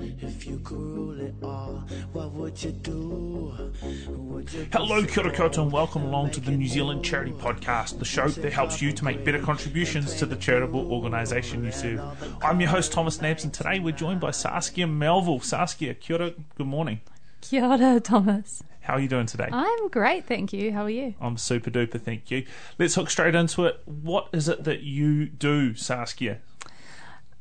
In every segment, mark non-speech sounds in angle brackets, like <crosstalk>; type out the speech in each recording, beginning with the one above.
If you could rule it all, what would you do? Would you Hello, kia ora and welcome along to the New Zealand Charity Podcast, the show that helps you to make better contributions to the charitable organisation you serve. I'm your host, Thomas Nabs, and today we're joined by Saskia Melville. Saskia, kia ora, good morning. Kia ora, Thomas. How are you doing today? I'm great, thank you. How are you? I'm super duper, thank you. Let's hook straight into it. What is it that you do, Saskia?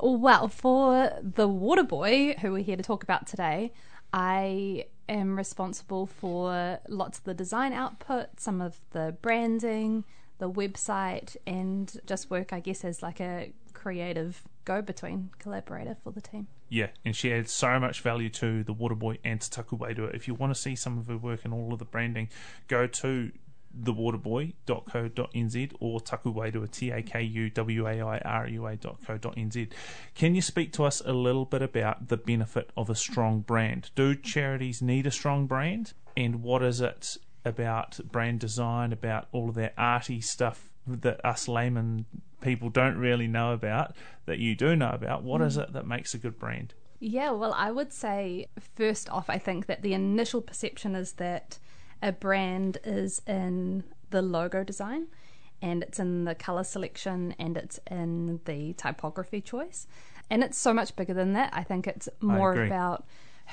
Well, for the Water Boy, who we're here to talk about today, I am responsible for lots of the design output, some of the branding, the website, and just work, I guess, as like a creative go between collaborator for the team. Yeah, and she adds so much value to the Waterboy and to Taku. If you want to see some of her work and all of the branding, go to thewaterboy.co.nz or Taku Wairua, T-A-K-U-W-A-I-R-U-A.co.nz. Can you speak to us a little bit about the benefit of a strong brand? Do charities need a strong brand? And what is it about brand design, about all of that arty stuff that us layman people don't really know about, that you do know about? What is mm. it that makes a good brand? Yeah, well, I would say first off, I think that the initial perception is that a brand is in the logo design and it's in the color selection and it's in the typography choice. And it's so much bigger than that. I think it's more about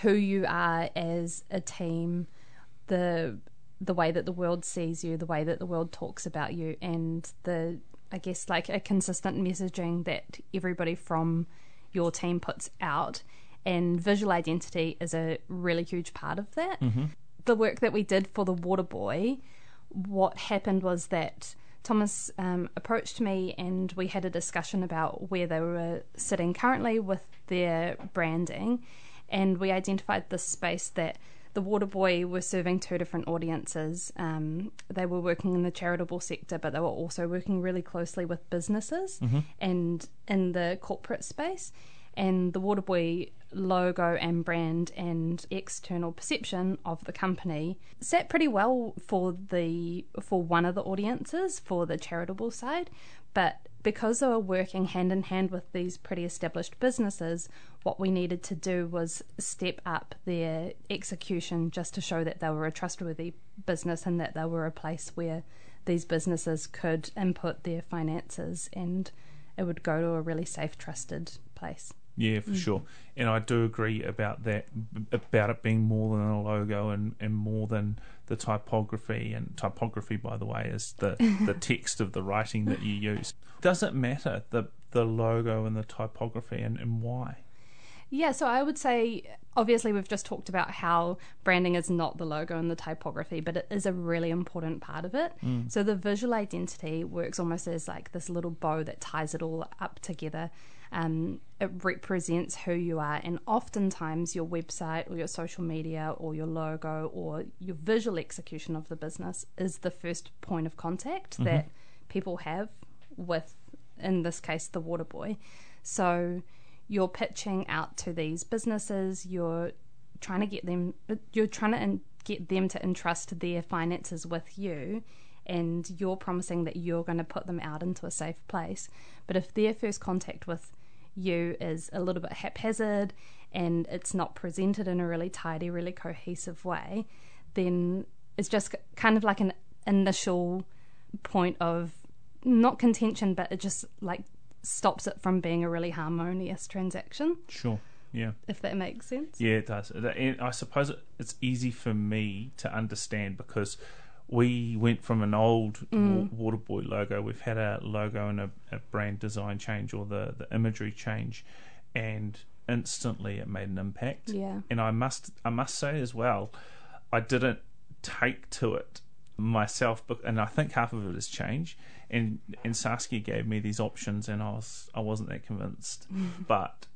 who you are as a team, the the way that the world sees you, the way that the world talks about you and the I guess like a consistent messaging that everybody from your team puts out and visual identity is a really huge part of that mm-hmm. The work that we did for the Water Boy, what happened was that Thomas um, approached me and we had a discussion about where they were sitting currently with their branding, and we identified this space that the Water Boy were serving two different audiences. Um, they were working in the charitable sector, but they were also working really closely with businesses and in the corporate space. And the Waterboy logo and brand and external perception of the company sat pretty well for the for one of the audiences for the charitable side, but because they were working hand in hand with these pretty established businesses, what we needed to do was step up their execution just to show that they were a trustworthy business and that they were a place where these businesses could input their finances and it would go to a really safe, trusted place. Yeah, for mm. sure. And I do agree about that, about it being more than a logo and, and more than the typography. And typography, by the way, is the, the <laughs> text of the writing that you use. Does it matter, the, the logo and the typography, and, and why? Yeah, so I would say obviously we've just talked about how branding is not the logo and the typography, but it is a really important part of it. Mm. So the visual identity works almost as like this little bow that ties it all up together. Um, it represents who you are, and oftentimes your website or your social media or your logo or your visual execution of the business is the first point of contact that people have with, in this case, the water boy. So you're pitching out to these businesses you're trying to get them you're trying to get them to entrust their finances with you and you're promising that you're going to put them out into a safe place but if their first contact with you is a little bit haphazard and it's not presented in a really tidy really cohesive way then it's just kind of like an initial point of not contention but it just like stops it from being a really harmonious transaction, Sure. Yeah. if that makes sense. Yeah, it does. And I suppose it's easy for me to understand because we went from an old Mm. Waterboy logo. We've had a logo and a, a brand design change or the, the imagery change, and instantly it made an impact. Yeah. And I must I must say as well, I didn't take to it myself, and I think half of it is change, and and Saskia gave me these options, and I was I wasn't that convinced. <laughs> but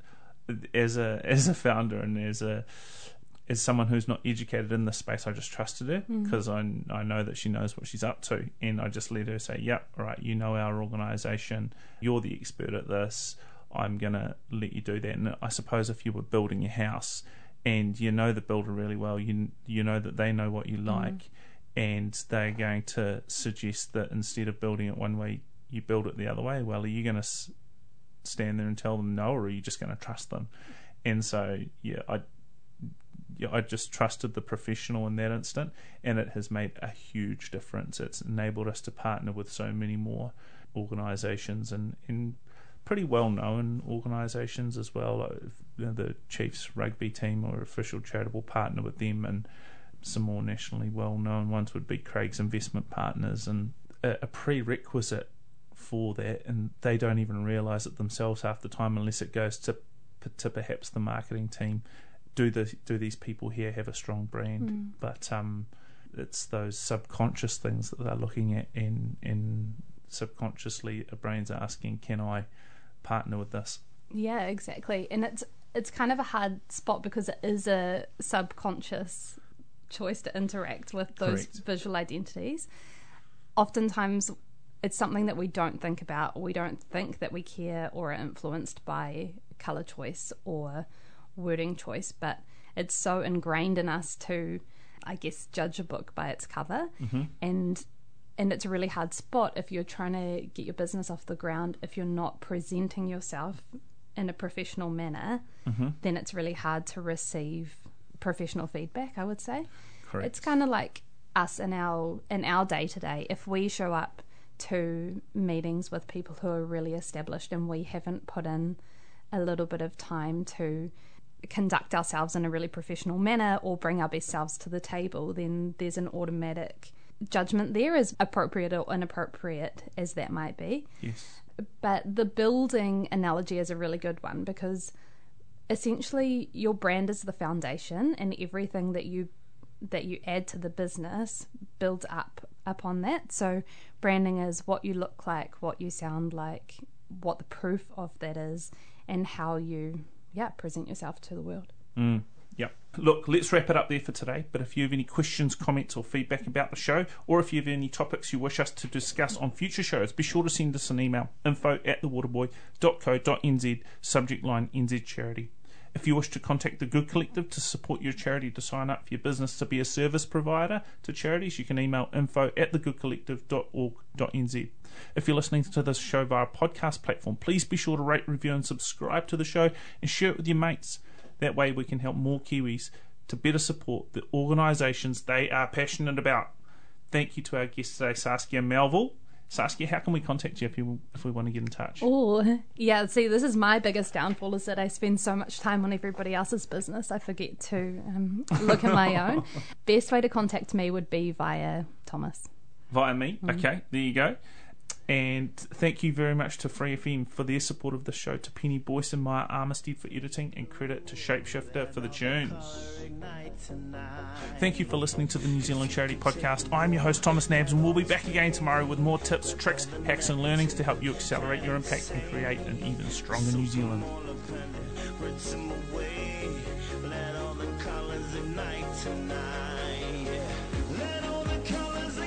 as a as a founder and as a as someone who's not educated in this space, I just trusted her mm. because I I know that she knows what she's up to, and I just let her say, "Yep, all right, you know our organisation, you're the expert at this. I'm gonna let you do that." And I suppose if you were building your house and you know the builder really well, you you know that they know what you mm. like, and they're going to suggest that instead of building it one way, you build it the other way. Well, are you going to s- stand there and tell them no, or are you just going to trust them? And so, yeah, I yeah, I just trusted the professional in that instant, and it has made a huge difference. It's enabled us to partner with so many more organisations and, and pretty well known organisations as well. The Chiefs rugby team or official charitable partner with them, and some more nationally well known ones would be Craig's Investment Partners, and a, a prerequisite for that, and they don't even realise it themselves half the time unless it goes to to perhaps the marketing team. Do the do these people here have a strong brand? But um, it's those subconscious things that they're looking at, and and subconsciously, a brain's asking, "Can I partner with this?" Yeah, exactly. And it's it's kind of a hard spot because it is a subconscious choice to interact with those Correct. visual identities. Oftentimes it's something that we don't think about. We don't think that we care or are influenced by color choice or wording choice, but it's so ingrained in us to I guess judge a book by its cover. Mm-hmm. And and it's a really hard spot if you're trying to get your business off the ground if you're not presenting yourself in a professional manner mm-hmm. then it's really hard to receive professional feedback i would say Correct. it's kind of like us in our in our day to day if we show up to meetings with people who are really established and we haven't put in a little bit of time to conduct ourselves in a really professional manner or bring our best selves to the table, then there's an automatic judgment there, as appropriate or inappropriate as that might be. Yes. But the building analogy is a really good one because essentially your brand is the foundation and everything that you that you add to the business builds up upon that. So branding is what you look like, what you sound like, what the proof of that is, and how you yeah present yourself to the world. Mm, yep. Look, let's wrap it up there for today. But if you have any questions, comments, or feedback about the show, or if you have any topics you wish us to discuss on future shows, be sure to send us an email info at thewaterboy.co.nz, subject line NZ Charity. If you wish to contact the Good Collective to support your charity to sign up for your business to be a service provider to charities, you can email info at thegoodcollective.org.nz. If you're listening to this show via podcast platform, please be sure to rate, review, and subscribe to the show and share it with your mates. That way, we can help more Kiwis to better support the organisations they are passionate about. Thank you to our guest today, Saskia Melville. Saskia, how can we contact you if, you, if we want to get in touch? Oh, yeah. See, this is my biggest downfall is that I spend so much time on everybody else's business. I forget to um, look at my <laughs> own. Best way to contact me would be via Thomas. via me. Okay, there you go. And thank you very much to Free FM for their support of the show, to Penny Boyce and Maya Armistead for editing, and credit to Shapeshifter for the tunes. Thank you for listening to the New Zealand Charity Podcast. I'm your host, Thomas Nabs, and we'll be back again tomorrow with more tips, tricks, hacks, and learnings to help you accelerate your impact and create an even stronger New Zealand.